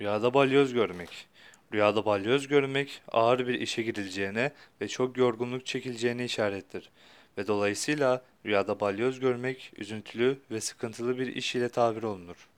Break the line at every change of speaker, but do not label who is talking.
Rüyada balyoz görmek. Rüyada balyoz görmek ağır bir işe girileceğine ve çok yorgunluk çekileceğine işarettir. Ve dolayısıyla rüyada balyoz görmek üzüntülü ve sıkıntılı bir iş ile tabir olunur.